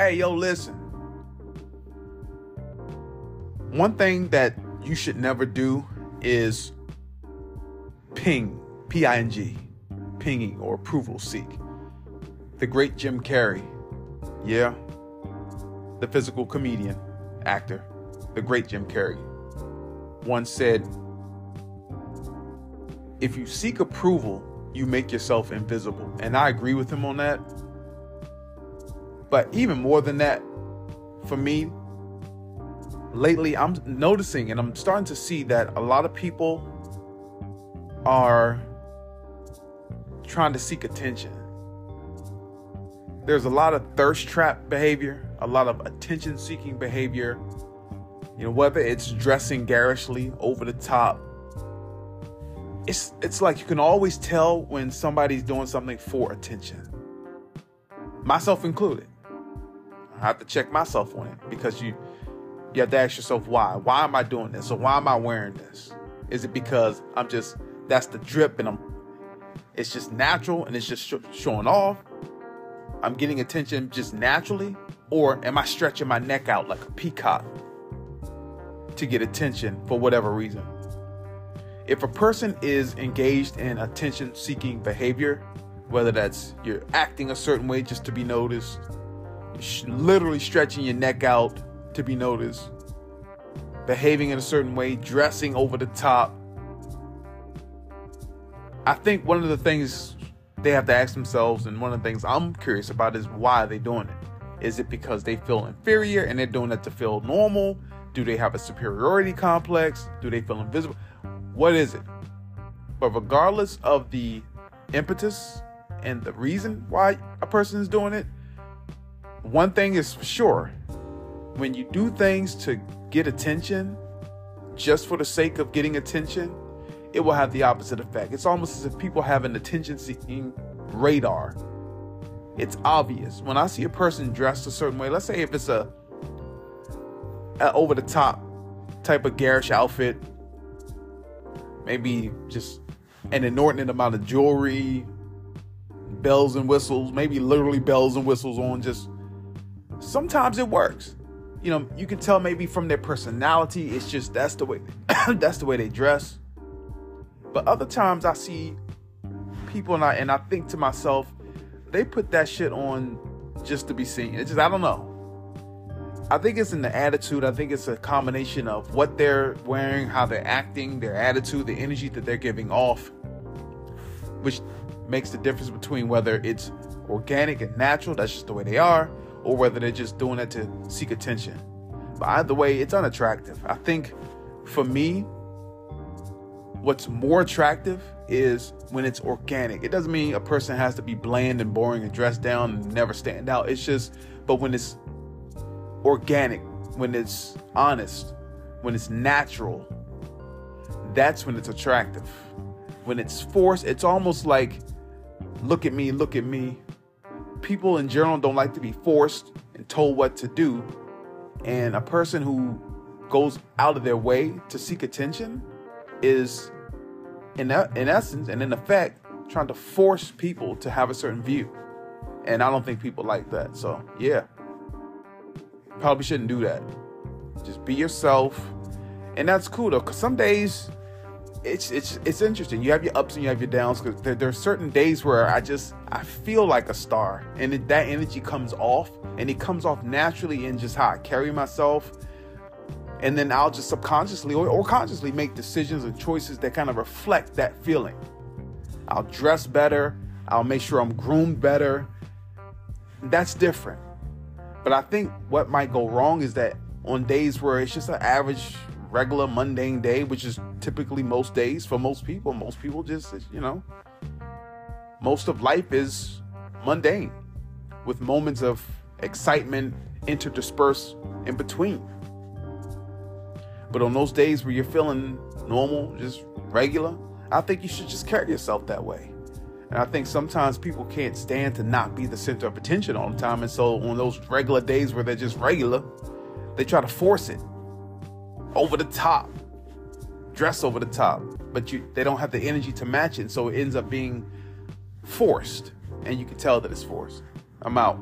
Hey, yo, listen. One thing that you should never do is ping, P I N G, pinging or approval seek. The great Jim Carrey, yeah, the physical comedian, actor, the great Jim Carrey, once said, If you seek approval, you make yourself invisible. And I agree with him on that. But even more than that, for me, lately I'm noticing and I'm starting to see that a lot of people are trying to seek attention. There's a lot of thirst trap behavior, a lot of attention seeking behavior. You know, whether it's dressing garishly over the top. It's it's like you can always tell when somebody's doing something for attention. Myself included. I have to check myself on it because you you have to ask yourself why. Why am I doing this? Or why am I wearing this? Is it because I'm just that's the drip and I'm it's just natural and it's just sh- showing off? I'm getting attention just naturally or am I stretching my neck out like a peacock to get attention for whatever reason? If a person is engaged in attention seeking behavior, whether that's you're acting a certain way just to be noticed, literally stretching your neck out to be noticed, behaving in a certain way, dressing over the top. I think one of the things they have to ask themselves, and one of the things I'm curious about is why are they doing it? Is it because they feel inferior and they're doing it to feel normal? Do they have a superiority complex? Do they feel invisible? What is it? But regardless of the impetus and the reason why a person is doing it, one thing is for sure when you do things to get attention just for the sake of getting attention, it will have the opposite effect. It's almost as if people have an attention seeking radar. It's obvious. When I see a person dressed a certain way, let's say if it's a, a over the top type of garish outfit, maybe just an inordinate amount of jewelry, bells and whistles, maybe literally bells and whistles on just sometimes it works. You know, you can tell maybe from their personality, it's just that's the way that's the way they dress. But other times I see people and I and I think to myself, they put that shit on just to be seen. It's just I don't know. I think it's in the attitude. I think it's a combination of what they're wearing, how they're acting, their attitude, the energy that they're giving off, which makes the difference between whether it's organic and natural, that's just the way they are, or whether they're just doing it to seek attention. But either way, it's unattractive. I think for me, what's more attractive is when it's organic. It doesn't mean a person has to be bland and boring and dressed down and never stand out. It's just, but when it's organic, when it's honest, when it's natural, that's when it's attractive. When it's forced, it's almost like, look at me, look at me. People in general don't like to be forced and told what to do. And a person who goes out of their way to seek attention is, in, in essence and in effect, trying to force people to have a certain view. And I don't think people like that. So, yeah probably shouldn't do that. Just be yourself, and that's cool though. Cause some days it's it's it's interesting. You have your ups and you have your downs. Cause there, there are certain days where I just I feel like a star, and it, that energy comes off, and it comes off naturally in just how I carry myself. And then I'll just subconsciously or, or consciously make decisions and choices that kind of reflect that feeling. I'll dress better. I'll make sure I'm groomed better. That's different. But I think what might go wrong is that on days where it's just an average, regular, mundane day, which is typically most days for most people, most people just, you know, most of life is mundane with moments of excitement interdispersed in between. But on those days where you're feeling normal, just regular, I think you should just carry yourself that way. And I think sometimes people can't stand to not be the center of attention all the time. And so on those regular days where they're just regular, they try to force it over the top, dress over the top, but you they don't have the energy to match it. So it ends up being forced. And you can tell that it's forced. I'm out.